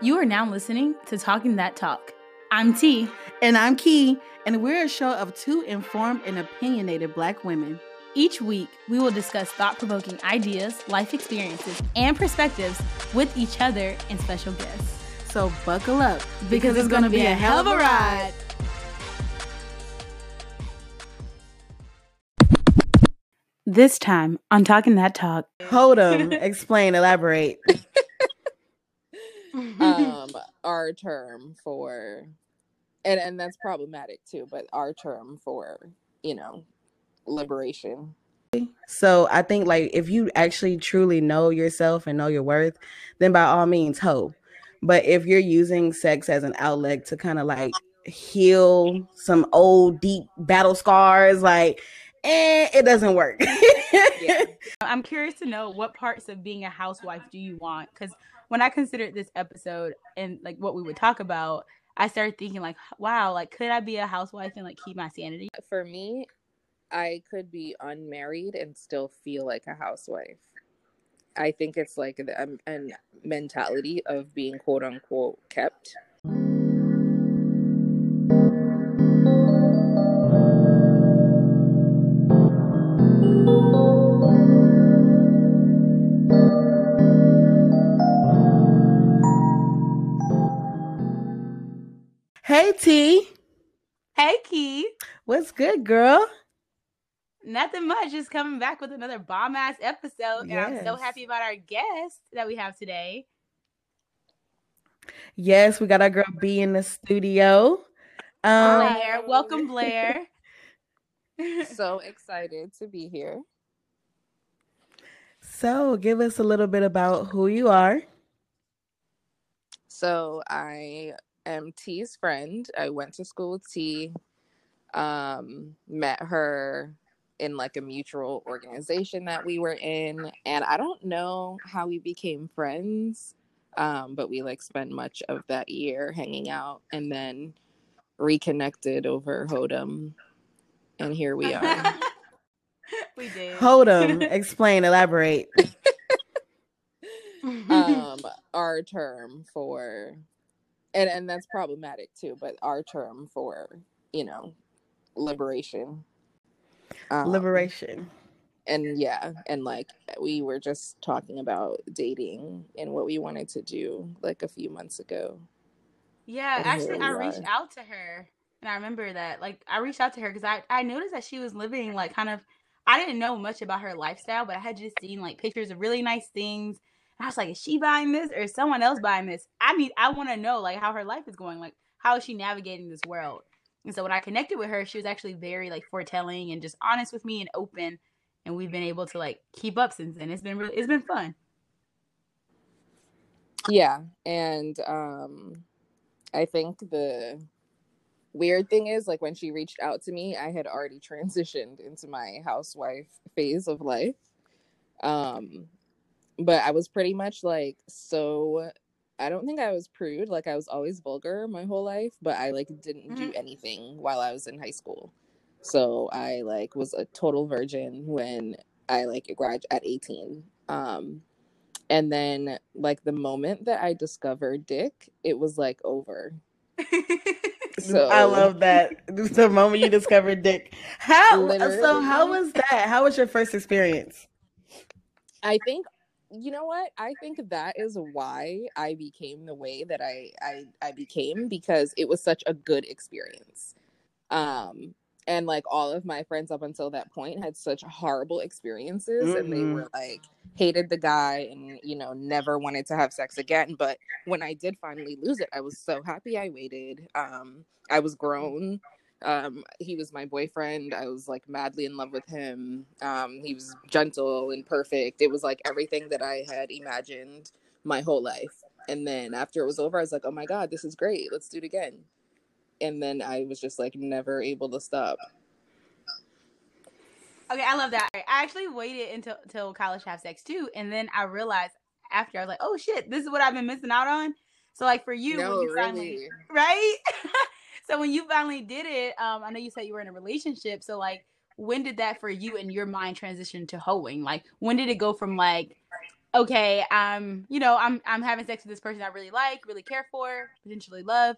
You are now listening to Talking That Talk. I'm T. And I'm Key, and we're a show of two informed and opinionated black women. Each week, we will discuss thought provoking ideas, life experiences, and perspectives with each other and special guests. So buckle up because, it's going to be a hell of a ride. This time on Talking That Talk. Hold 'em, explain, elaborate. um our term for and and that's problematic too but our term for you know liberation So I think like if you actually truly know yourself and know your worth, then by all means hope. But if you're using sex as an outlet to kind of like heal some old deep battle scars, like eh, it doesn't work. Yeah. I'm curious to know what parts of being a housewife do you want? Because when I considered this episode and like what we would talk about, I started thinking like, wow, like could I be a housewife and like keep my sanity? for me i could be unmarried and still feel like a housewife i think it's like the um, an mentality of being quote unquote kept hey T, Hey, Key. what's good, girl? Nothing much. Just coming back with another bomb ass episode, and I'm so happy about our guest that we have today. Yes, we got our girl B in the studio. Um, Blair, welcome, Blair. so excited to be here so give us a little bit about who you are. so i am t's friend i went to school with t um met her in like a mutual organization that we were in and i don't know how we became friends um but we like spent much of that year hanging out and then reconnected over hodem and here we are we did. Hold 'em, explain, elaborate. um our term for and and that's problematic too but our term for you know liberation Um, Liberation. and yeah and like we were just talking about dating and what we wanted to do like a few months ago Yeah, And actually, I reached are. out to her, and I remember that. Like, I reached out to her because I I noticed that she was living like kind of. I didn't know much about her lifestyle, but I had just seen like pictures of really nice things. I was like, is she buying this or is someone else buying this? I mean, I want to know like how her life is going. Like, how is she navigating this world? And so when I connected with her, she was actually very like foretelling and just honest with me and open. And we've been able to like keep up since then. It's been really, it's been fun. yeah and um i think the weird thing is like when she reached out to me i had already transitioned into my housewife phase of life um but i was pretty much like so i don't think i was prude like i was always vulgar my whole life but i like didn't do anything while i was in high school so i like was a total virgin when i like grad at 18 um and then like the moment that i discovered dick it was like over so I love that. The moment you discovered dick. How so how was that? How was your first experience? I think you know what? I think that is why I became the way that I I I became because it was such a good experience. Um and like all of my friends up until that point had such horrible experiences and they Mhm. were like hated the guy and you know never wanted to have sex again but when I did finally lose it I was so happy I waited. Um I was grown um he was my boyfriend i was like madly in love with him um he was gentle and perfect it was like everything that i had imagined my whole life and then after it was over i was like oh my god this is great let's do it again and then i was just like never able to stop Okay, I love that. I actually waited until until college to have sex too, and then I realized after I was like, "Oh shit, this is what I've been missing out on." So like for you, when no you finally, really right? so when you finally did it, um, I know you said you were in a relationship. So like, when did that for you and your mind transition to hoeing? Like, when did it go from like okay, I'm, you know, I'm I'm having sex with this person I really like, really care for, potentially love.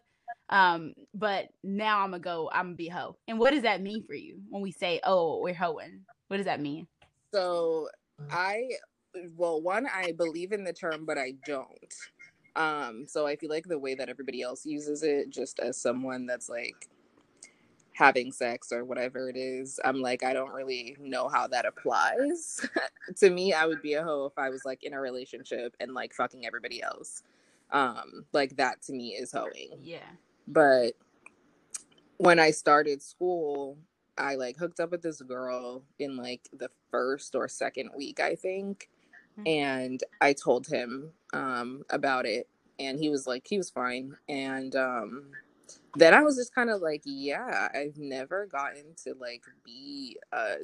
Um, but now I'm gonna go, I'm gonna be hoe. And what does that mean for you when we say, oh, we're hoeing? What does that mean? So I well, one, I believe in the term, but I don't. Um, so I feel like the way that everybody else uses it, just as someone that's like having sex or whatever it is, I'm like, I don't really know how that applies. to me, I would be a hoe if I was like in a relationship and like fucking everybody else. Um, like that to me is hoeing. Yeah. But when I started school, I like hooked up with this girl in like the first or second week, I think. Mm-hmm. And I told him um about it and he was like he was fine and um then I was just kind of like, yeah, I've never gotten to like be a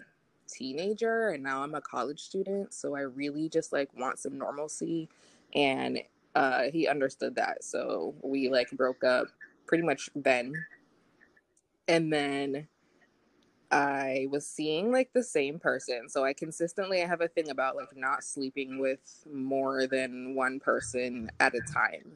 teenager and now I'm a college student, so I really just like want some normalcy and uh he understood that. So we like broke up pretty much then. And then I was seeing like the same person. So I consistently I have a thing about like not sleeping with more than one person at a time.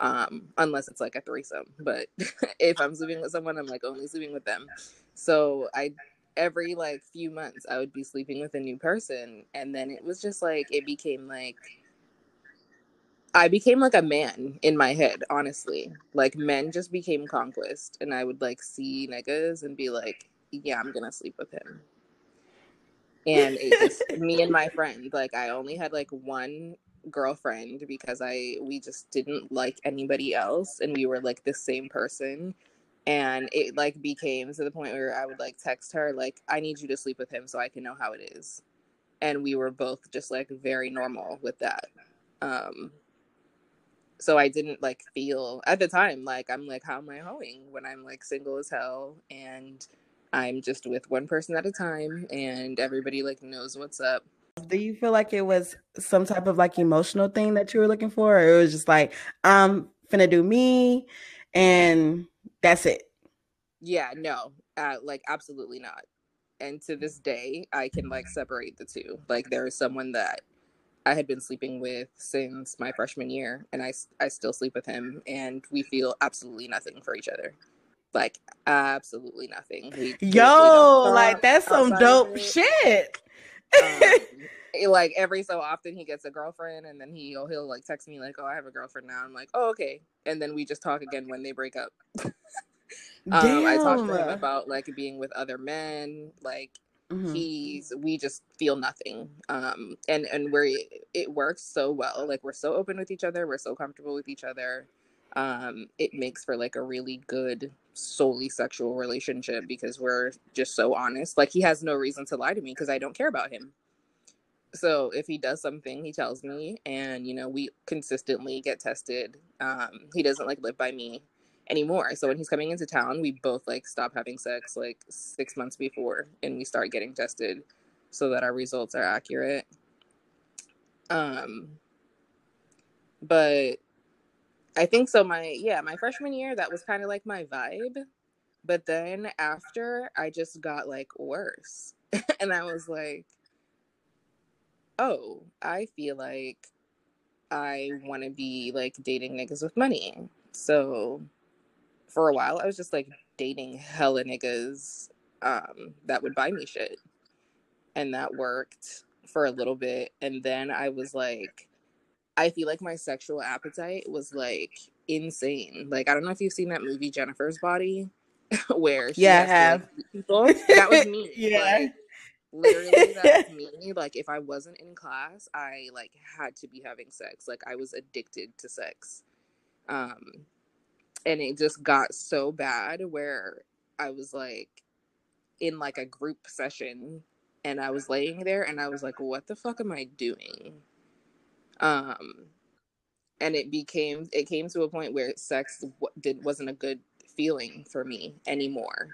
Um, unless it's like a threesome. But if I'm sleeping with someone, I'm like only sleeping with them. So I every like few months I would be sleeping with a new person and then it was just like it became like I became like a man in my head, honestly. Like men just became conquest and I would like see niggas and be like, yeah, I'm gonna sleep with him. And it just me and my friend, like I only had like one girlfriend because I we just didn't like anybody else and we were like the same person. And it like became to the point where I would like text her, like, I need you to sleep with him so I can know how it is. And we were both just like very normal with that. Um so I didn't like feel at the time like I'm like, how am I hoeing when I'm like single as hell and I'm just with one person at a time and everybody like knows what's up. Do you feel like it was some type of like emotional thing that you were looking for? Or it was just like, I'm finna do me and that's it? Yeah, no, uh, like absolutely not. And to this day, I can like separate the two. Like there is someone that I had been sleeping with since my freshman year, and I, I still sleep with him, and we feel absolutely nothing for each other like absolutely nothing. We, Yo, like that's some dope shit. um, like every so often he gets a girlfriend and then he'll he'll like text me like, Oh, I have a girlfriend now. I'm like, Oh, okay. And then we just talk again when they break up. um, I talked to him about like being with other men, like mm-hmm. he's we just feel nothing. Um and and we're it works so well. Like we're so open with each other, we're so comfortable with each other um, it makes for like a really good solely sexual relationship because we're just so honest. Like he has no reason to lie to me because I don't care about him. So if he does something, he tells me, and you know we consistently get tested. Um, he doesn't like live by me anymore. So when he's coming into town, we both like stop having sex like six months before, and we start getting tested so that our results are accurate. Um, but I think so. My yeah, my freshman year that was kind of like my vibe, but then after I just got like worse, and I was like, oh, I feel like I want to be like dating niggas with money. So for a while, I was just like dating hella niggas um, that would buy me shit, and that worked for a little bit, and then I was like I feel like my sexual appetite was like insane. Like I don't know if you've seen that movie Jennifer's Body, where yeah, I have people. That was me. yeah. Like, literally that's me like if i wasn't in class i like had to be having sex like i was addicted to sex um and it just got so bad where i was like in like a group session and i was laying there and i was like what the fuck am i doing um and it became it came to a point where sex did wasn't a good feeling for me anymore.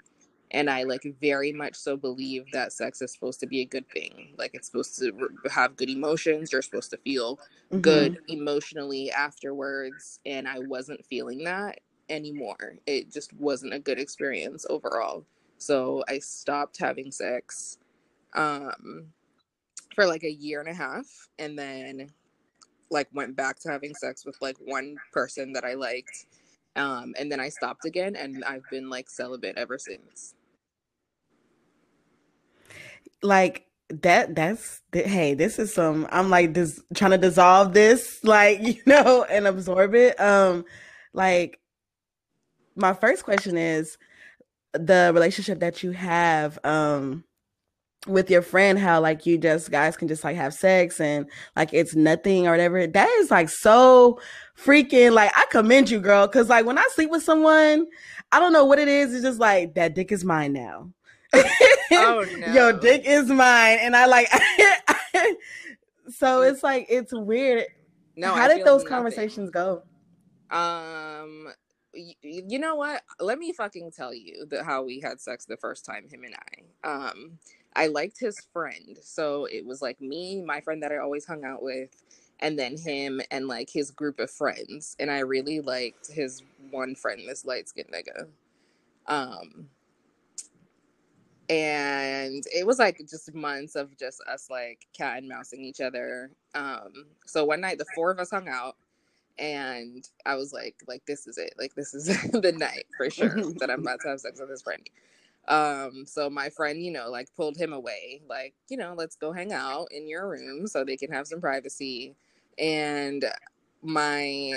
And i like very much so believe that sex is supposed to be a good thing. Like it's supposed to have good emotions. You're supposed to feel mm-hmm. good emotionally afterwards. And i wasn't feeling that anymore. It just wasn't a good experience overall. So i stopped having sex um for like a year and a half. And then like went back to having sex with like one person that I liked. Um, and then I stopped again, and I've been like celibate ever since. Like that that's hey this is some i'm like this trying to dissolve this like you know and absorb it um like my first question is the relationship that you have um with your friend how like you just guys can just like have sex and like it's nothing or whatever. That is like so freaking like i commend you girl because like when i sleep with someone i don't know what it is it's just like that dick is mine now. Oh no. your dick is mine and i like so it's like it's weird. No how did those nothing. conversations go? Um you know what? Let me fucking tell you that how we had sex the first time him and i. Um I liked his friend. So it was like me, my friend that I always hung out with, and then him and like his group of friends. And I really liked his one friend, this light skinned nigga. Um and it was like just months of just us like cat and mousing each other. Um so one night the four of us hung out and I was like, like this is it. Like this is the night for sure that I'm about to have sex with his friend. Um, so my friend, you know, like pulled him away, like, you know, let's go hang out in your room so they can have some privacy. And my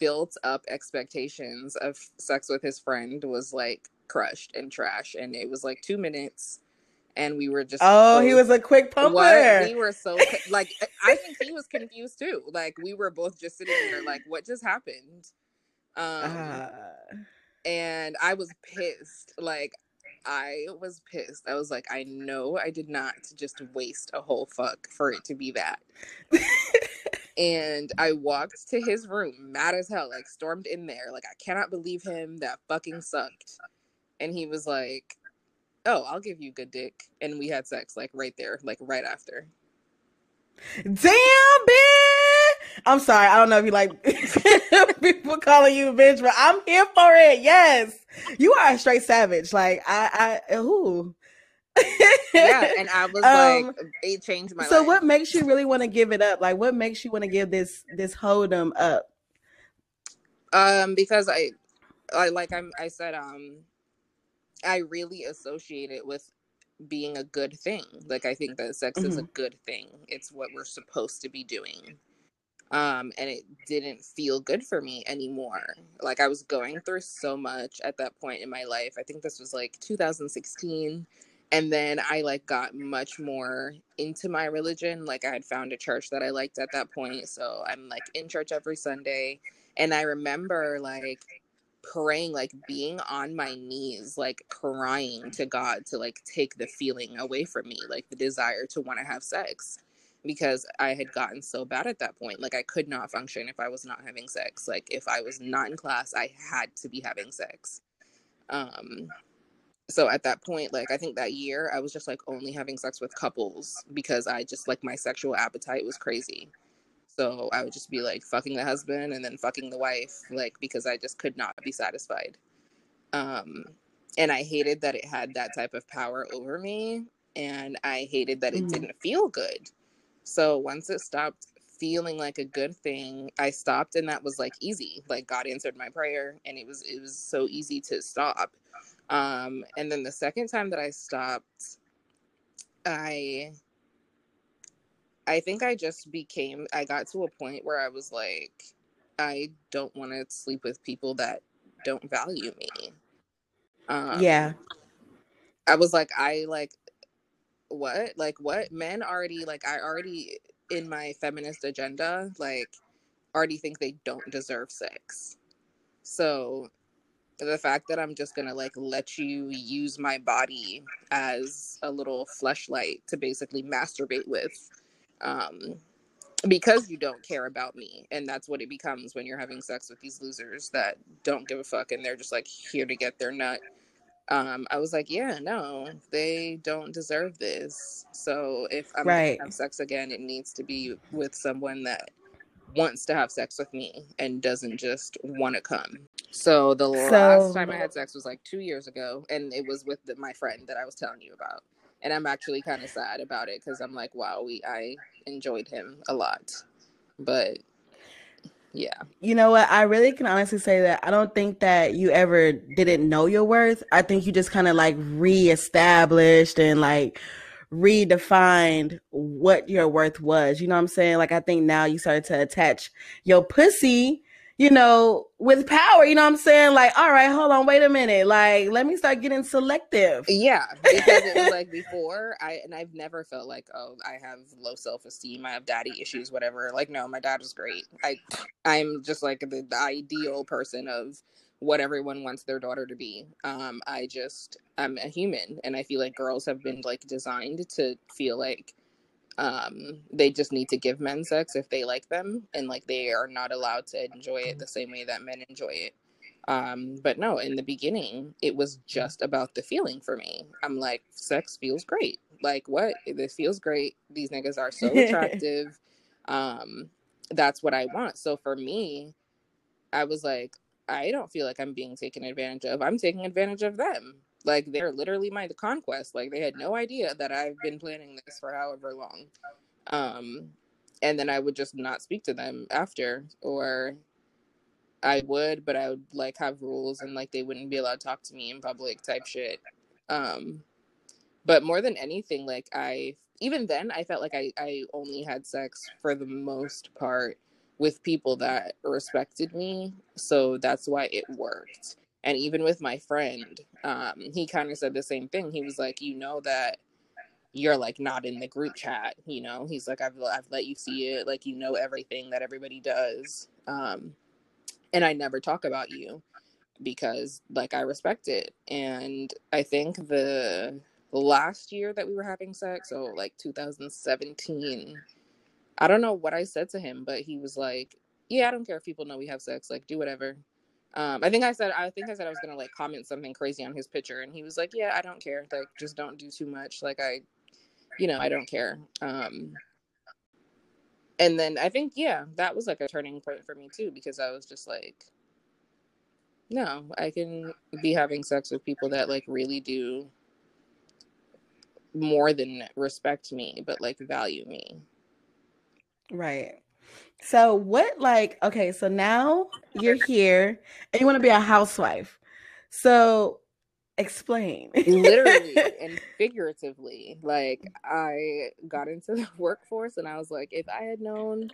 built up expectations of sex with his friend was like crushed and trash. And it was like two minutes. And we were just oh, so, he was a quick pumper. What? We were so like I think he was confused too. Like we were both just sitting there, like, what just happened? Um, uh. and I was pissed. Like I was pissed. I was like, I know I did not just waste a whole fuck for it to be that. and I walked to his room, mad as hell, like stormed in there, like I cannot believe him. That fucking sucked. And he was like, "Oh, I'll give you good dick," and we had sex like right there, like right after. Damn, bitch! I'm sorry. I don't know if you like people calling you a bitch, but I'm here for it. Yes, you are a straight savage. Like I, I, who? yeah, and I was um, like, it changed my. So, life. what makes you really want to give it up? Like, what makes you want to give this this hold'em up? Um, because I, I like I'm, I said, um, I really associate it with being a good thing. Like I think that sex mm-hmm. is a mm-hmm. good thing. It's what we're supposed to be doing. Um, and it didn't feel good for me anymore. Like I was going through so much at that point in my life. I think this was like 2016. And then I like got much more into my religion. Like I had found a church that I liked at that point. So I'm like in church every Sunday. And I remember like praying like being on my knees like crying to god to like take the feeling away from me like the desire to want to have sex because i had gotten so bad at that point like i could not function if i was not having sex like if i was not in class i had to be having sex um so at that point like i think that year i was just like only having sex with couples because i just like my sexual appetite was crazy so I would just be like fucking the husband and then fucking the wife, like because I just could not be satisfied. Um, and I hated that it had that type of power over me, and I hated that it mm. didn't feel good. So once it stopped feeling like a good thing, I stopped, and that was like easy. Like God answered my prayer, and it was it was so easy to stop. Um, and then the second time that I stopped, I I think I just became, I got to a point where I was like, I don't want to sleep with people that don't value me. Um, yeah. I was like, I like, what? Like, what? Men already, like, I already, in my feminist agenda, like, already think they don't deserve sex. So the fact that I'm just gonna like let you use my body as a little fleshlight to basically masturbate with um, because you don't care about me. And that's what it becomes when you're having sex with these losers that don't give a fuck and they're just like here to get their nut. Um, I was like, yeah, no, they don't deserve this. So if I'm right. gonna have sex again, it needs to be with someone that wants to have sex with me and doesn't just want to come. So the so, last time I had sex was like two years ago, and it was with the, my friend that I was telling you about and I'm actually kind of sad about it because I'm like, wow, we I enjoyed him a lot, but Yeah. You know what? I really can honestly say that I don't think that you ever didn't know your worth. I think you just kind of like reestablished and like redefined what your worth was. You know what I'm saying? Like I think now you started to attach your pussy you know, with power. You know what I'm saying? Like, all right, hold on, wait a minute. Like, let me start getting selective. Yeah, because it was like before, I and I've never felt like, oh, I have low self esteem, I have daddy issues, whatever. Like, no, my dad was great. I, I'm just like the, the ideal person of what everyone wants their daughter to be. Um, I just, I'm a human, and I feel like girls have been like designed to feel like um they just need to give men sex if they like them and like they are not allowed to enjoy it the same way that men enjoy it. Um but no in the beginning it was just about the feeling for me. I'm like sex feels great. Like what? This feels great. These niggas are so attractive. Um that's what i want. So for me i was like i don't feel like i'm being taken advantage of. I'm taking advantage of them like they're literally my conquest. Like they had no idea that I've been planning this for however long. Um and then I would just not speak to them after or I would, but I would like have rules and like they wouldn't be allowed to talk to me in public type shit. Um but more than anything like I even then I felt like I I only had sex for the most part with people that respected me. So that's why it worked and even with my friend um he kind of said the same thing. He was like you know that you're like not in the group chat you know? He's like I've, I've let you see it. Like you know everything that everybody does. Um and i never talk about you because like i respect it. And i think the last year that we were having sex so like 2017 i don't know what i said to him but he was like yeah i don't care if people know we have sex. Like do whatever um, I think I said I think I said I was gonna like comment something crazy on his picture, and he was like, "Yeah, I don't care. Like, just don't do too much. Like, I, you know, I don't care." Um, and then I think yeah, that was like a turning point for me too because I was just like, no, I can be having sex with people that like really do more than respect me, but like value me. Right. So what like okay, so now you're here and you want to be a housewife. So explain. Literally and figuratively. Like I got into the workforce and I was like if I had known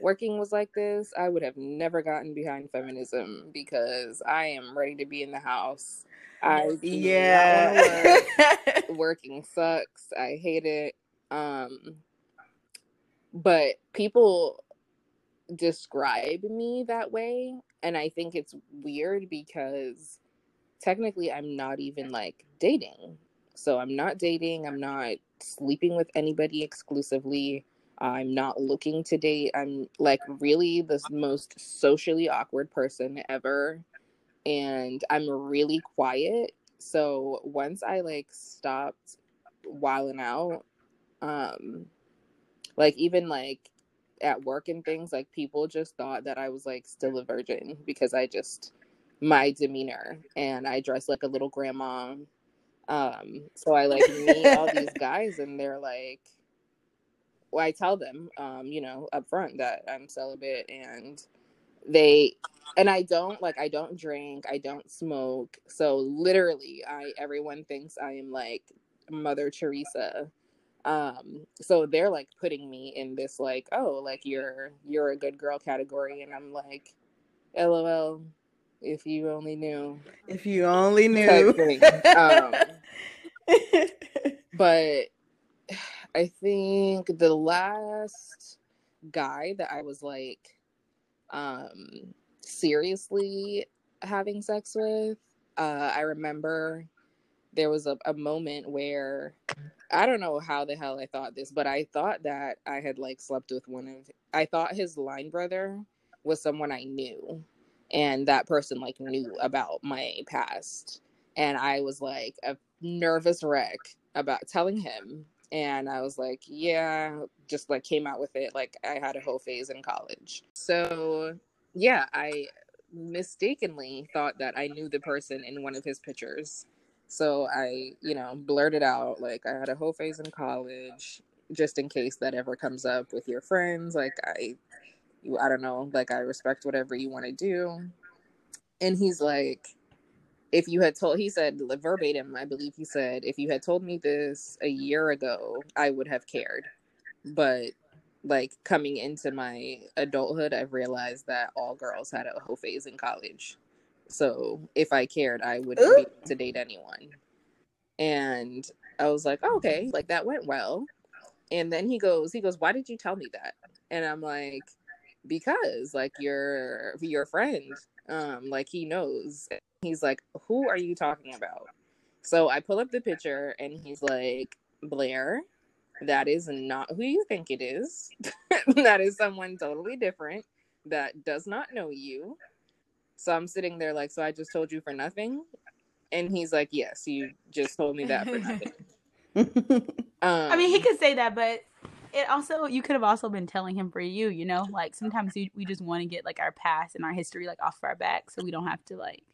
working was like this, I would have never gotten behind feminism because I am ready to be in the house. I yeah. Work. Working sucks. I hate it. Um but people describe me that way and i think it's weird because technically i'm not even like dating. So i'm not dating i'm not sleeping with anybody exclusively i'm not looking to date i'm like really the most socially awkward person ever and i'm really quiet. So once i like stopped wilding out um like even like at work and things, like people just thought that I was like still a virgin because I just my demeanor and I dress like a little grandma. Um, so I like meet all these guys and they're like well, I tell them, um, you know, up front that I'm celibate and they and I don't like I don't drink, I don't smoke. So literally I everyone thinks I am like Mother Teresa um so they're like putting me in this like oh like you're you're a good girl category and i'm like lol if you only knew. If you only knew. um, but i think the last guy that i was like um seriously having sex with uh i remember there was a, a moment where I don't know how the hell I thought this, but I thought that I had like slept with one of I thought his line brother was someone I knew and that person like knew about my past and I was like a nervous wreck about telling him and I was like, yeah, just like came out with it like I had a whole phase in college. So, yeah, I mistakenly thought that I knew the person in one of his pictures so I, you know, blurted out like I had a whole phase in college, just in case that ever comes up with your friends. Like I you I don't know, like I respect whatever you want to do. And he's like, if you had told, he said verbatim, I believe he said, if you had told me this a year ago, I would have cared. But like coming into my adulthood, I've realized that all girls had a whole phase in college. So if I cared, I wouldn't Ooh. be able to date anyone. And I was like, oh, okay, like that went well. And then he goes, he goes, why did you tell me that? And I'm like, because like your your friend, um, like he knows. He's like, who are you talking about? So I pull up the picture and he's like, Blair, that is not who you think it is. that is someone totally different that does not know you. So I'm sitting there like, so I just told you for nothing? And he's like, yes, you just told me that for nothing. um, I mean, he could say that, but it also you could have also been telling him for you, you know, like sometimes we, we just want to get like our past and our history like off of our back, so we don't have to like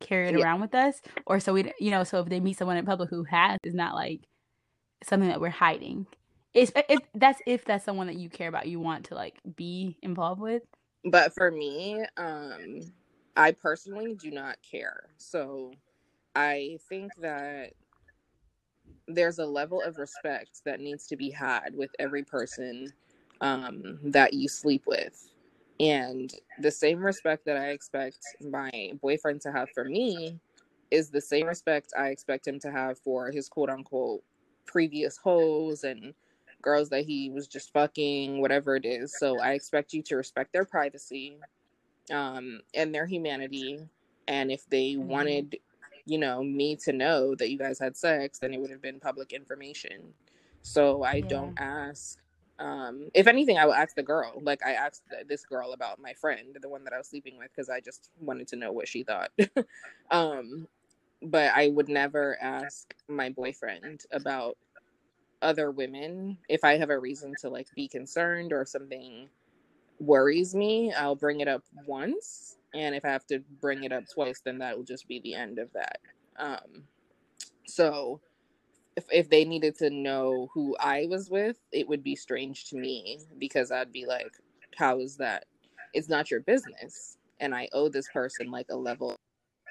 carry it yeah. around with us, or so we, you know, so if they meet someone in public who has, is not like something that we're hiding. It's if that's if that's someone that you care about, you want to like be involved with. But for me, um, I personally do not care. So I think that there's a level of respect that needs to be had with every person um, that you sleep with. And the same respect that I expect my boyfriend to have for me is the same respect I expect him to have for his quote unquote previous hoes and girls that he was just fucking, whatever it is. So I expect you to respect their privacy um, and their humanity. And if they mm-hmm. wanted you know, me to know that you guys had sex, then it would have been public information. So I yeah. don't ask. Um, if anything, I will ask the girl. Like I asked this girl about my friend, the one that I was sleeping with, because I just wanted to know what she thought. um, but I would never ask my boyfriend about other women if I have a reason to like be concerned or something worries me. I'll bring it up once and if I have to bring it up twice, then that will just be the end of that. Um, so if if they needed to know who I was with, it would be strange to me because I'd be like, how is that? It's not your business, and I owe this person like a level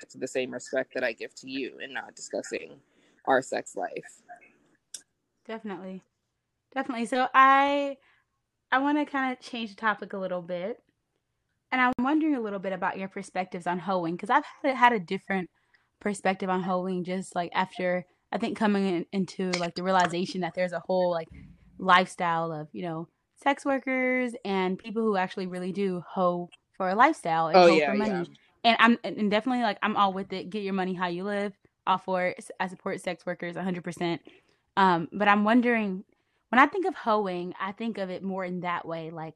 to the same respect that I give to you, and not discussing our sex life. Definitely, definitely. So I I want to kind of change the topic a little bit and I'm wondering a little bit about your perspectives on hoeing because I've had, had a different perspective on hoeing just like after I think coming in, into like the realization that there's a whole like lifestyle of you know sex workers and people who actually really do hoe for a lifestyle and oh, hoe yeah, for money. Yeah. And I'm and definitely like I'm all with it. Get your money how you live. All for it. I support sex workers 100. percent um, But I'm wondering when I think of hoeing, I think of it more in that way, like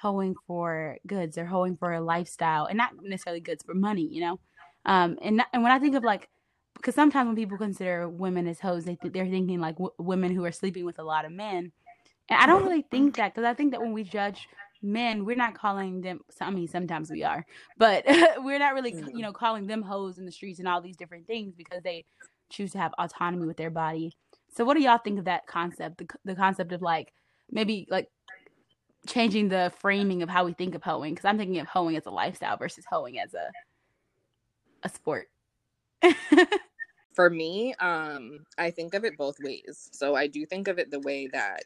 hoeing for goods or hoeing for a lifestyle and not necessarily goods for money, you know? Um, and, and when I think of like, because sometimes when people consider women as hoes, they th- they're thinking like w- women who are sleeping with a lot of men. And I don't really think that because I think that when we judge men, we're not calling them. I mean, sometimes we are, but we're not really, you know, calling them hoes in the streets and all these different things because they choose to have autonomy with their body. So, what do y'all think of that concept? The, the concept of like maybe like changing the framing of how we think of hoeing because I'm thinking of hoeing as a lifestyle versus hoeing as a a sport. For me, um, I think of it both ways. So I do think of it the way that,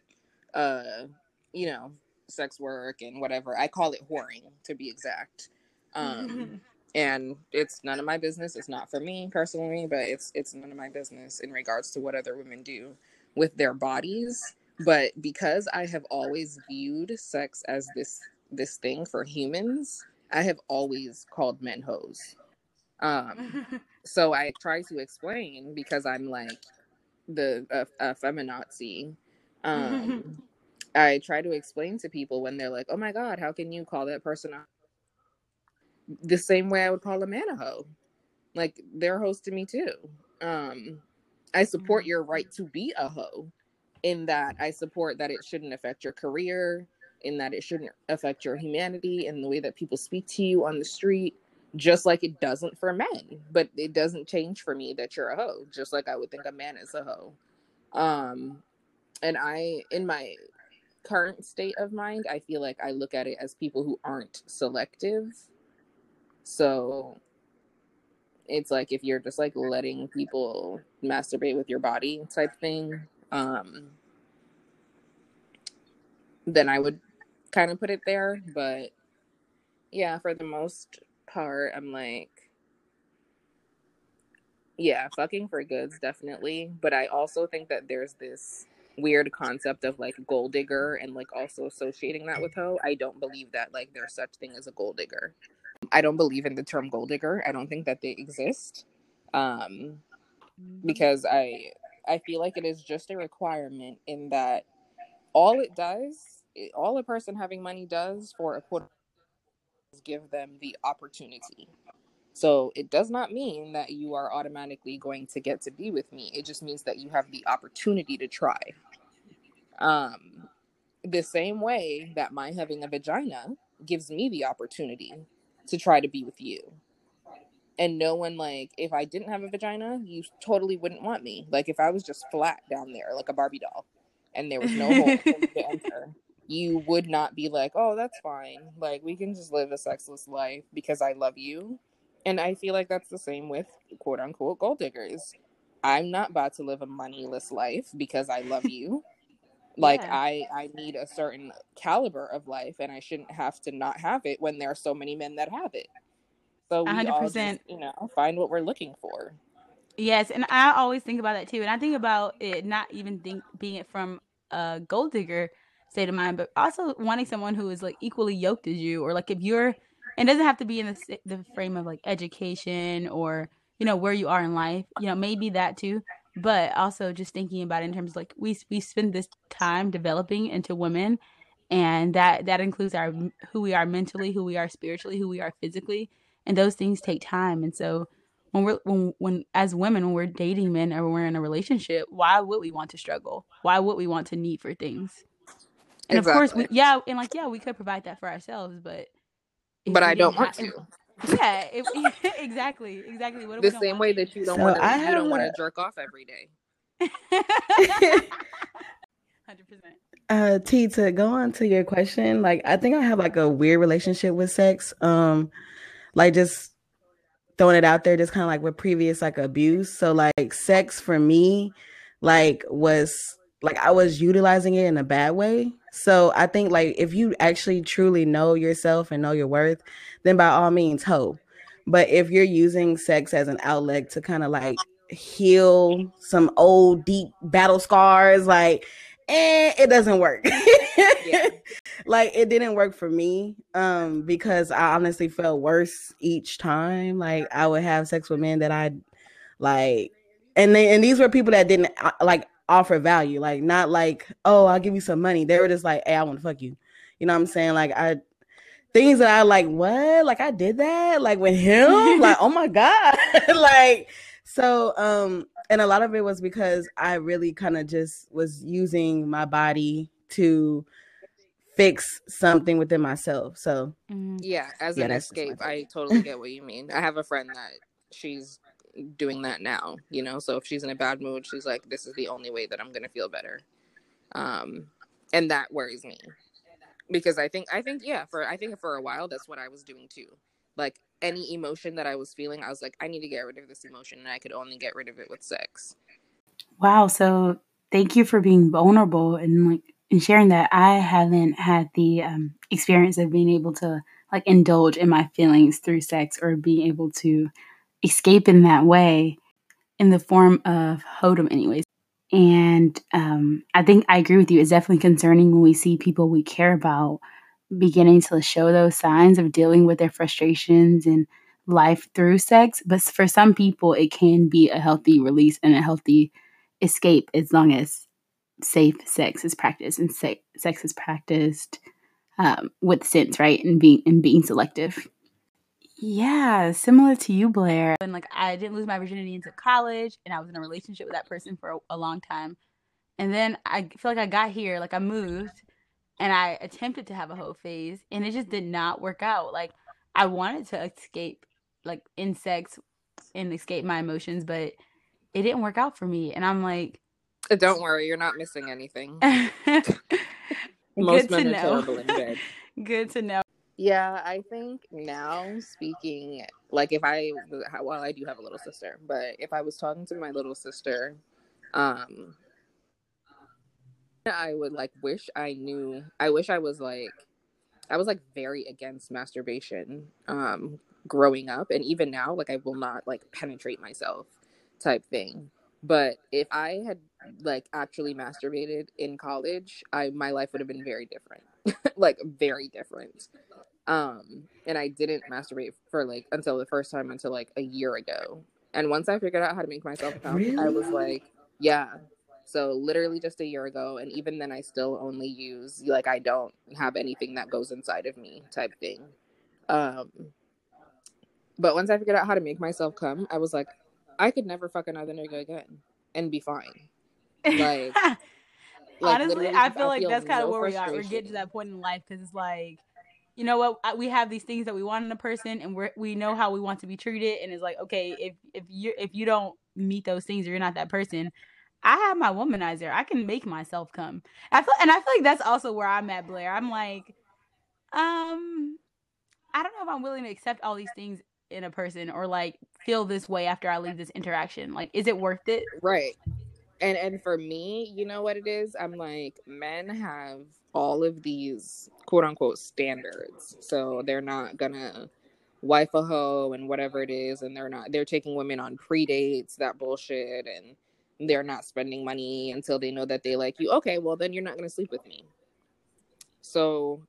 uh, you know, sex work and whatever. I call it whoring to be exact. Um, and it's none of my business. It's not for me personally, but it's it's none of my business in regards to what other women do with their bodies but because i have always viewed sex as this this thing for humans i have always called men hoes um so i try to explain because i'm like the uh, uh, feminazi um i try to explain to people when they're like oh my god how can you call that person a the same way i would call a man a hoe like they're hoes to me too um i support mm-hmm. your right to be a hoe in that I support that it shouldn't affect your career, in that it shouldn't affect your humanity and the way that people speak to you on the street, just like it doesn't for men. But it doesn't change for me that you're a hoe, just like I would think a man is a hoe. Um, and I, in my current state of mind, I feel like I look at it as people who aren't selective. So it's like if you're just like letting people masturbate with your body type thing, um, then I would kind of put it there. But yeah, for the most part, I'm like, yeah, fucking for goods, definitely. But I also think that there's this weird concept of like gold digger and like also associating that with hoe. I don't believe that like there's such thing as a gold digger. I don't believe in the term gold digger. I don't think that they exist. Um because I I feel like it is just a requirement in that all it does, it, all a person having money does for a quote is give them the opportunity. So it does not mean that you are automatically going to get to be with me. It just means that you have the opportunity to try. Um, the same way that my having a vagina gives me the opportunity to try to be with you. And no one like if I didn't have a vagina, you totally wouldn't want me. Like if I was just flat down there like a Barbie doll and there was no hole to enter, you would not be like, "Oh, that's fine. Like we can just live a sexless life because I love you." And I feel like that's the same with quote unquote gold diggers. I'm not about to live a moneyless life because I love you. Like Yeah. I I need a certain caliber of life and I shouldn't have to not have it when there are so many men that have it. So we all just, 100%. you know, find what we're looking for. Yes, and I always think about that too. And I think about it not even think being it from a gold digger state of mind, but also wanting someone who is like equally yoked as you, or like if you're, it doesn't have to be in the the frame of like education or you know where you are in life. You know, maybe that too, but also just thinking about it in terms of like we we spend this time developing into women, and that that includes our who we are mentally, who we are spiritually, who we are physically, and those things take time, and so when we're when when as women when we're dating men or we're in a relationship why would we want to struggle? Why would we want to need for things? And of course we yeah and like yeah we could provide that for ourselves but But I don't want to. Yeah if, exactly exactly what The same way that you don't So want to I you don't want to jerk off every day. 100% Uh, T, to go on to your question, like I think I have like a weird relationship with sex. Um, like just throwing it out there, just kind of like with previous like abuse. So like sex for me, like was like I was utilizing it in a bad way. So I think like if you actually truly know yourself and know your worth, then by all means, hoe. But if you're using sex as an outlet to kind of like heal some old deep battle scars, like eh, it doesn't work. Yeah. like it didn't work for me um because I honestly felt worse each time. Like I would have sex with men that I like and they, and these were people that didn't uh, like offer value, like not like, "Oh, I'll give you some money." They were just like, "Hey, I want to fuck you." You know what I'm saying? Like I things that I like, "What? Like I did that? Like with him? like, oh my god." like so um and a lot of it was because I really kind of just was using my body to fix something within myself. So Mhm. Yeah, as Yeah, an that's just my escape, I totally get what you mean. I have a friend that she's doing that now, you know. So if she's in a bad mood, she's like, "This is the only way that I'm gonna feel better," um, and that worries me because I think I think yeah, for I think for a while that's what I was doing too. Like any emotion that I was feeling, I was like, I need to get rid of this emotion, and I could only get rid of it with sex. Wow. So thank you for being vulnerable and like and sharing that. I haven't had the um, experience of being able to like indulge in my feelings through sex or being able to escape in that way in the form of hodom anyways. And um, I think I agree with you. It's definitely concerning when we see people we care about beginning to show those signs of dealing with their frustrations and life through sex. But for some people, it can be a healthy release and a healthy escape as long as safe sex is practiced and se- sex is practiced um, with sense, right? And being and being selective. Yeah, similar to you, Blair. and like I didn't lose my virginity into college, and I was in a relationship with that person for a, a long time. And then I feel like I got here, like I moved, and I attempted to have a whole phase, and it just did not work out. Like I wanted to escape, like in sex, and escape my emotions, but it didn't work out for me. And I'm like, Uh, Don't worry, you're not missing anything. Most Good to men are know. terrible in bed. Good to know. Yeah, I think now speaking, like if I, well, I do have a little sister, but if I was talking to my little sister, um, I would like wish I knew, I wish I was like, I was like very against masturbation, um, growing up. And even now, like I will not like penetrate myself type thing. But if I had like actually masturbated in college, I, my life would have been very different, like very different um and i didn't masturbate for like until the first time until like a year ago. And once i figured out how to make myself come i was like yeah. So literally just a year ago and even then i still only use like i don't have anything that goes inside of me type thing. Um but once i figured out how to make myself come i was like i could never fuck another nigga again and be fine. Like, Like, Honestly, I feel like that's kind of no where we are. We're getting to that point in life because it's like, you know what? We have these things that we want in a person, and we we know how we want to be treated. And it's like, okay, if if you if you don't meet those things or you're not that person, I have my womanizer. I can make myself come. I feel, and I feel like that's also where I'm at, Blair. I'm like, um, I don't know if I'm willing to accept all these things in a person or like feel this way after I leave this interaction. Like, is it worth it? Right. And and for me, you know what it is? I'm like, men have all of these quote unquote standards. So they're not gonna wife a hoe and whatever it is, and they're not they're taking women on pre-dates, that bullshit, and they're not spending money until they know that they like you. Okay, well then you're not gonna sleep with me. So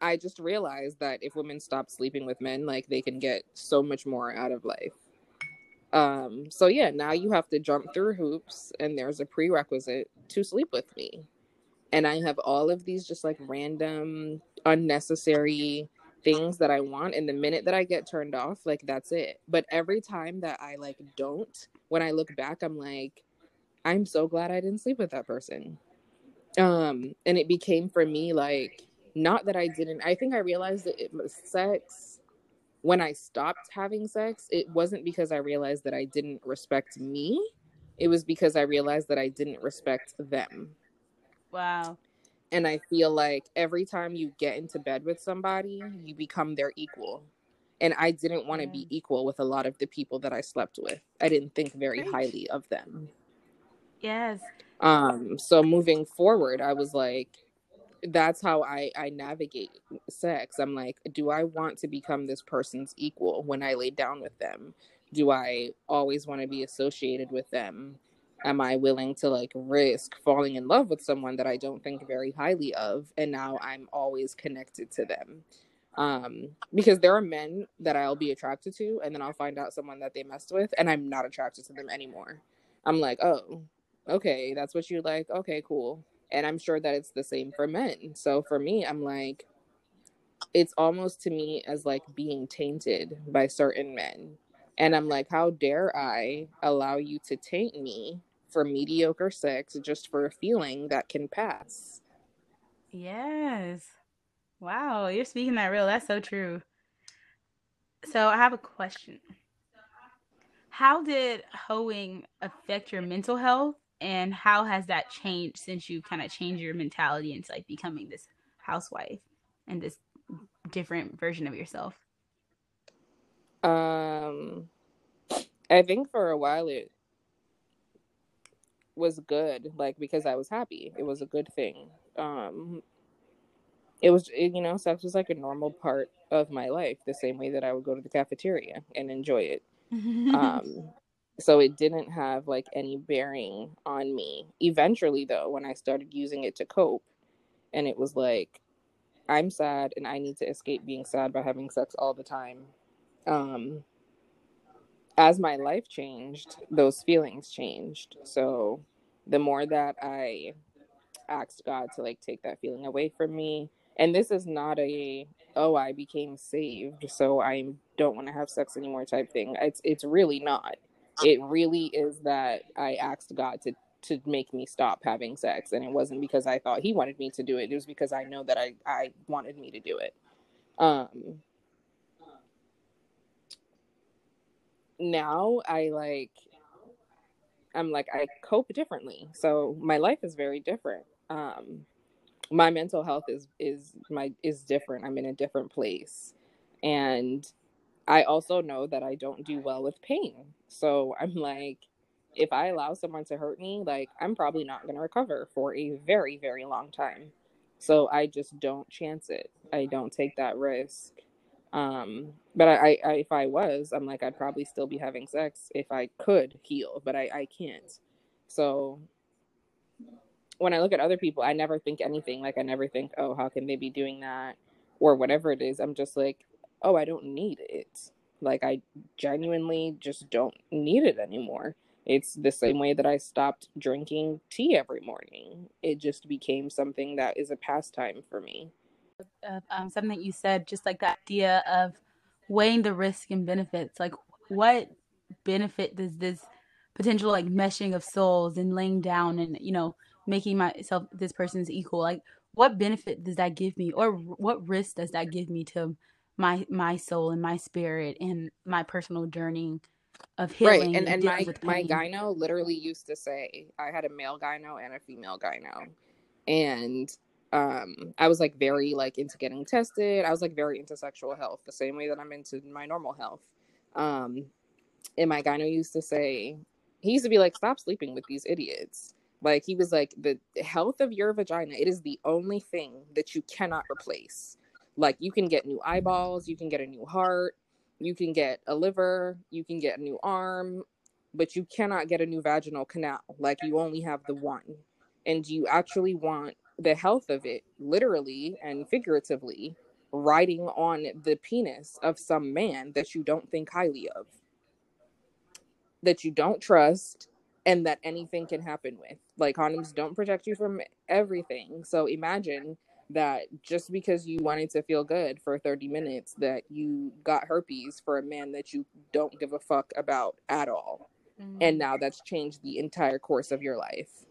I just realized that if women stop sleeping with men, like they can get so much more out of life. Um, so yeah, now you have to jump through hoops and there's a prerequisite to sleep with me. And I have all of these just like random, unnecessary things that I want. And the minute that I get turned off, like that's it. But every time that I like don't, when I look back, I'm like, I'm so glad I didn't sleep with that person. Um, and it became for me like not that I didn't I think I realized that it was sex when I stopped having sex, it wasn't because I realized that I didn't respect me. It was because I realized that I didn't respect them. Wow. And I feel like every time you get into bed with somebody, you become their equal. And I didn't want to be equal with a lot of the people that I slept with. I didn't think very Preach. highly of them. Yes. Um so moving forward, I was like that's how I I navigate sex. I'm like, do I want to become this person's equal when I lay down with them? Do I always want to be associated with them? Am I willing to like risk falling in love with someone that I don't think very highly of and now I'm always connected to them? Um because there are men that I'll be attracted to and then I'll find out someone that they messed with and I'm not attracted to them anymore. I'm like, "Oh, okay, that's what you like. Okay, cool." and i'm sure that it's the same for men so for me i'm like it's almost to me as like being tainted by certain men and i'm like how dare i allow you to taint me for mediocre sex just for a feeling that can pass Yes. Wow, you're speaking that real. That's so true. So I have a question. How did hoeing affect your mental health and how has that changed since you kind of changed your mentality into like becoming this housewife and this different version of yourself? Um i think for a while it was good like because i was happy. It was a good thing. Um it was it, you know sex was like a normal part of my life the same way that i would go to the cafeteria and enjoy it. Um so it didn't have like any bearing on me. Eventually though when i started using it to cope and it was like i'm sad and i need to escape being sad by having sex all the time um as my life changed those feelings changed. So the more that i asked god to like take that feeling away from me and this is not a oh i became saved so i don't want to have sex anymore type thing. It's it's really not. It really is that i asked god to to make me stop having sex and it wasn't because i thought he wanted me to do it. It was because i know that i i wanted me to do it. Um now i like i'm like i cope differently so my life is very different um my mental health is is my is different. I'm in a different place. And I also know that I don't do well with pain. So I'm like if I allow someone to hurt me, like I'm probably not going to recover for a very very long time. So I just don't chance it. I don't take that risk. Um, but I, I, if I was, I'm like, I'd probably still be having sex if I could heal, but I, I can't. So when I look at other people, I never think anything. Like I never think, oh, how can they be doing that, or whatever it is. I'm just like, oh, I don't need it. Like I genuinely just don't need it anymore. It's the same way that I stopped drinking tea every morning. It just became something that is a pastime for me. Uh, um, something you said, just like the idea of weighing the risk and benefits. Like, what benefit does this potential like meshing of souls and laying down and you know making myself this person's equal? Like what benefit does that give me? Or what risk does that give me to my my soul and my spirit and my personal journey of healing right and, and, my my gyno literally used to say i had a male gyno and a female gyno. And um i was like very like into getting tested. I was like very into sexual health the same way that i'm into my normal health. Um and my gyno used to say he used to be like stop sleeping with these idiots. Like he was like the health of your vagina it is the only thing that you cannot replace. Like you can get new eyeballs you can get a new heart you can get a liver you can get a new arm but you cannot get a new vaginal canal. Like you only have the one. And you actually want the health of it literally and figuratively riding on the penis of some man that you don't think highly of that you don't trust and that anything can happen with. Like condoms don't protect you from everything. So imagine that just because you wanted to feel good for 30 minutes that you got herpes for a man that you don't give a fuck about at all. Mm-hmm. And now that's changed the entire course of your life.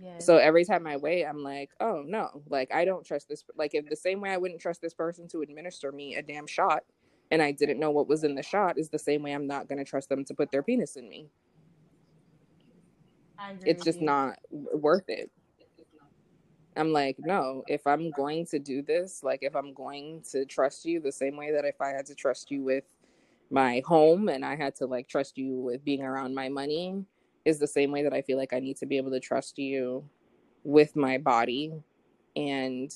Yes. So every time I wait, I'm like, oh no, like I don't trust this. Like, if the same way I wouldn't trust this person to administer me a damn shot, and I didn't know what was in the shot, is the same way I'm not going to trust them to put their penis in me it's just you. not worth it. I'm like, no, if I'm going to do this, like if I'm going to trust you the same way that if I had to trust you with my home and I had to like trust you with being around my money, is the same way that I feel like I need to be able to trust you with my body. And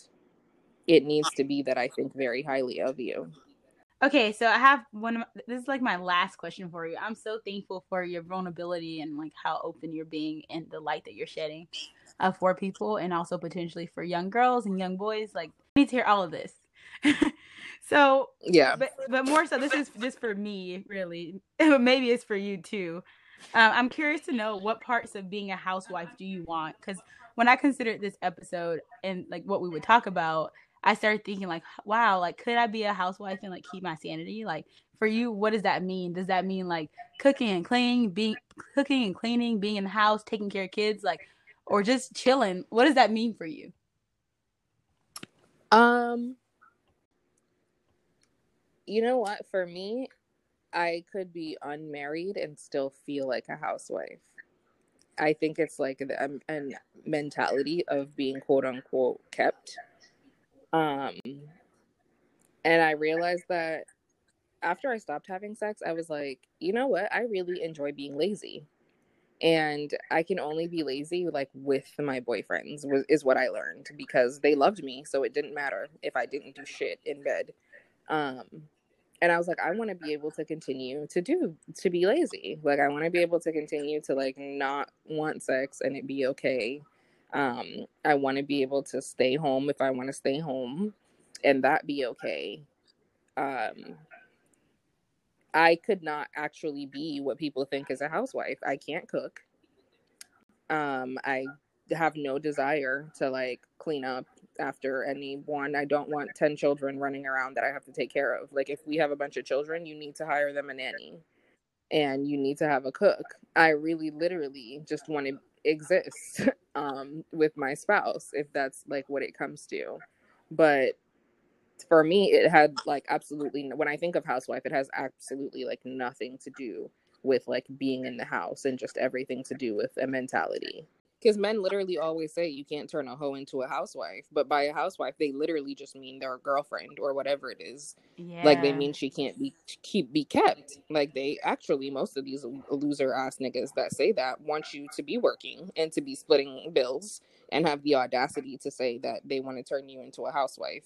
it needs to be that I think very highly of you. Okay, so I have one. My, this is like my last question for you. I'm so thankful for your vulnerability and like how open you're being and the light that you're shedding uh, for people, and also potentially for young girls and young boys. Like, I need to hear all of this. so yeah, but but more so, this is just for me, really. Maybe it's for you too. Uh, I'm curious to know what parts of being a housewife do you want? Because when I considered this episode and like what we would talk about, I started thinking like, wow, like could I be a housewife and like keep my sanity? Like for you, what does that mean? Does that mean like cooking and cleaning, being cooking and cleaning, being in the house, taking care of kids, like, or just chilling? What does that mean for you? Um, you know what? For me, I could be unmarried and still feel like a housewife. I think it's like the um, a mentality of being quote unquote kept um, and I realized that after I stopped having sex, I was like, you know what? I really enjoy being lazy. And I can only be lazy like with my boyfriends is what I learned because they loved me, so it didn't matter if I didn't do shit in bed. Um, and I was like, I want to be able to continue to do to be lazy. Like I want to be able to continue to like not want sex and it be okay um, I want to be able to stay home if I want to stay home and that be okay. Um, I could not actually be what people think is a housewife. I can't cook. Um, I have no desire to like clean up after anyone. I don't want 10 children running around that I have to take care of. Like, if we have a bunch of children, you need to hire them a nanny and you need to have a cook. I really, literally just want to exist um, with my spouse if that's like what it comes to. But for me, it had like absolutely when I think of housewife, it has absolutely like nothing to do with like being in the house and just everything to do with a mentality. Because men literally always say you can't turn a hoe into a housewife, but by a housewife they literally just mean their girlfriend or whatever it is. Yeah. Like they mean she can't be keep be kept. Like they actually most of these loser ass niggas that say that want you to be working and to be splitting bills and have the audacity to say that they want to turn you into a housewife.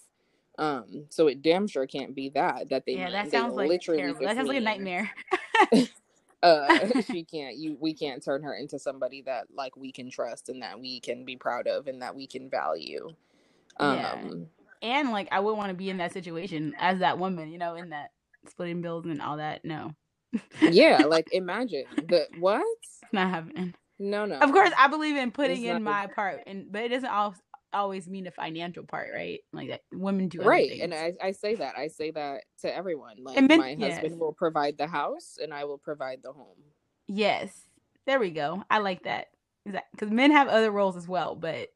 Um, so it damn sure can't be that that they yeah, mean. that They sounds like literally That sounds like a nightmare. uh she can't you we can't turn her into somebody that like we can trust and that we can be proud of and that we can value Yeah. um and like I wouldn't want to be in that situation as that woman, you know, in that splitting bills and all that. No, yeah like imagine the what it's not happening. no no Of course, I believe in putting in my part, and but it doesn't al- always mean the financial part, right? Like that women do right things. and I, I say that i say that to everyone like my yes. husband will provide the house and i will provide the home yes, there we go. I like that because men have other roles as well, but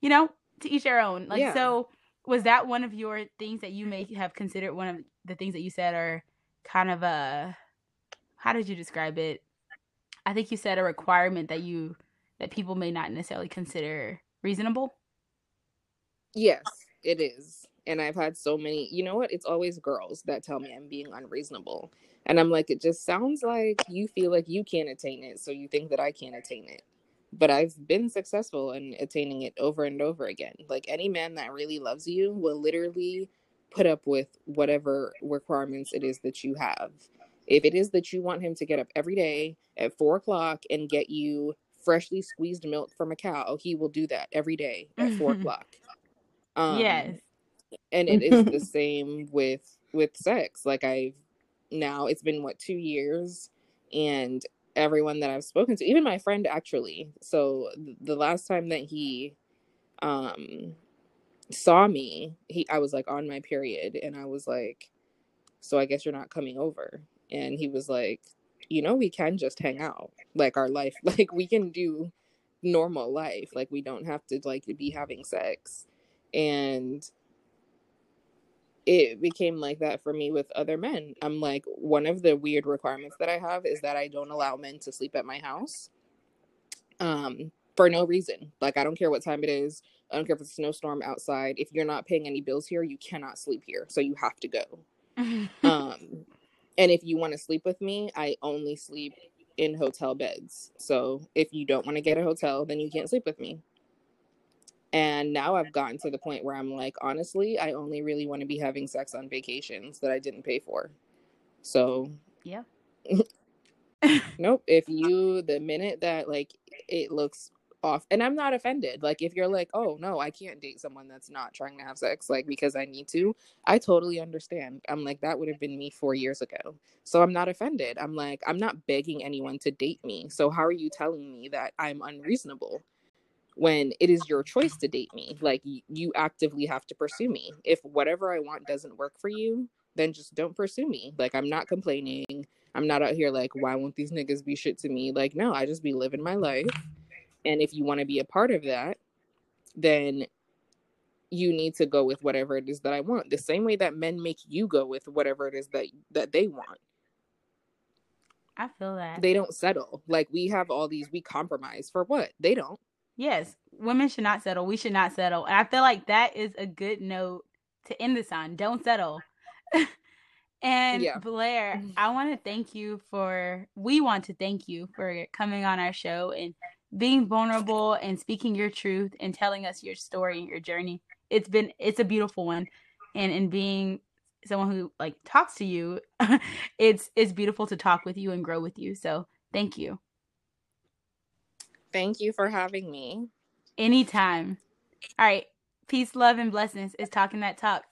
you know, to each their own. Like Yeah. so, was that one of your things that you may have considered one of the things that you said are kind of a how did you describe it? I think you said a requirement that you that people may not necessarily consider reasonable. Yes it is and i've had so many you know what it's always girls that tell me i'm being unreasonable and i'm like it just sounds like you feel like you can't attain it so you think that i can't attain it. But i've been successful in attaining it over and over again like any man that really loves you will literally put up with whatever requirements it is that you have. If it is that you want him to get up every day at four o'clock and get you freshly squeezed milk from a cow he will do that every day at four o'clock um, yes. and it is the same with with sex. Like i've now it's been what two years and everyone that i've spoken to even my friend actually. So th- the last time that he um saw me he i was like on my period and i was like so i guess you're not coming over. And he was like you know we can just hang out. Like our life like we can do normal life. Like we don't have to like be having sex and it became like that for me with other men. I'm like, one of the weird requirements that I have is that I don't allow men to sleep at my house um, for no reason. Like, I don't care what time it is. I don't care if it's a snowstorm outside. If you're not paying any bills here, you cannot sleep here. So you have to go. Um, and if you want to sleep with me, I only sleep in hotel beds. So if you don't want to get a hotel, then you can't sleep with me. And now I've gotten to the point where I'm like, honestly, I only really want to be having sex on vacations that I didn't pay for. So, yeah. nope. If you, the minute that like it looks off, and I'm not offended. Like, if you're like, oh no, I can't date someone that's not trying to have sex, like because I need to, I totally understand. I'm like, that would have been me four years ago. So I'm not offended. I'm like, I'm not begging anyone to date me. So how are you telling me that I'm unreasonable? When it is your choice to date me. Like you actively have to pursue me. If whatever I want doesn't work for you, then just don't pursue me. Like I'm not complaining. I'm not out here like, why won't these niggas be shit to me? Like, no, I just be living my life. And if you want to be a part of that, then you need to go with whatever it is that I want. The same way that men make you go with whatever it is that that they want. I feel that. They don't settle. Like we have all these we compromise for what? They don't. Yes, women should not settle. We should not settle. And I feel like that is a good note to end this on. Don't settle. and Yeah. Blair, mm-hmm. I want to thank you for, we want to thank you for coming on our show and being vulnerable and speaking your truth and telling us your story and your journey. It's been, it's a beautiful one. And in being someone who like talks to you, it's, it's beautiful to talk with you and grow with you. So thank you. Thank you for having me. Anytime. All right. Peace, love, and blessings. is talking that talk.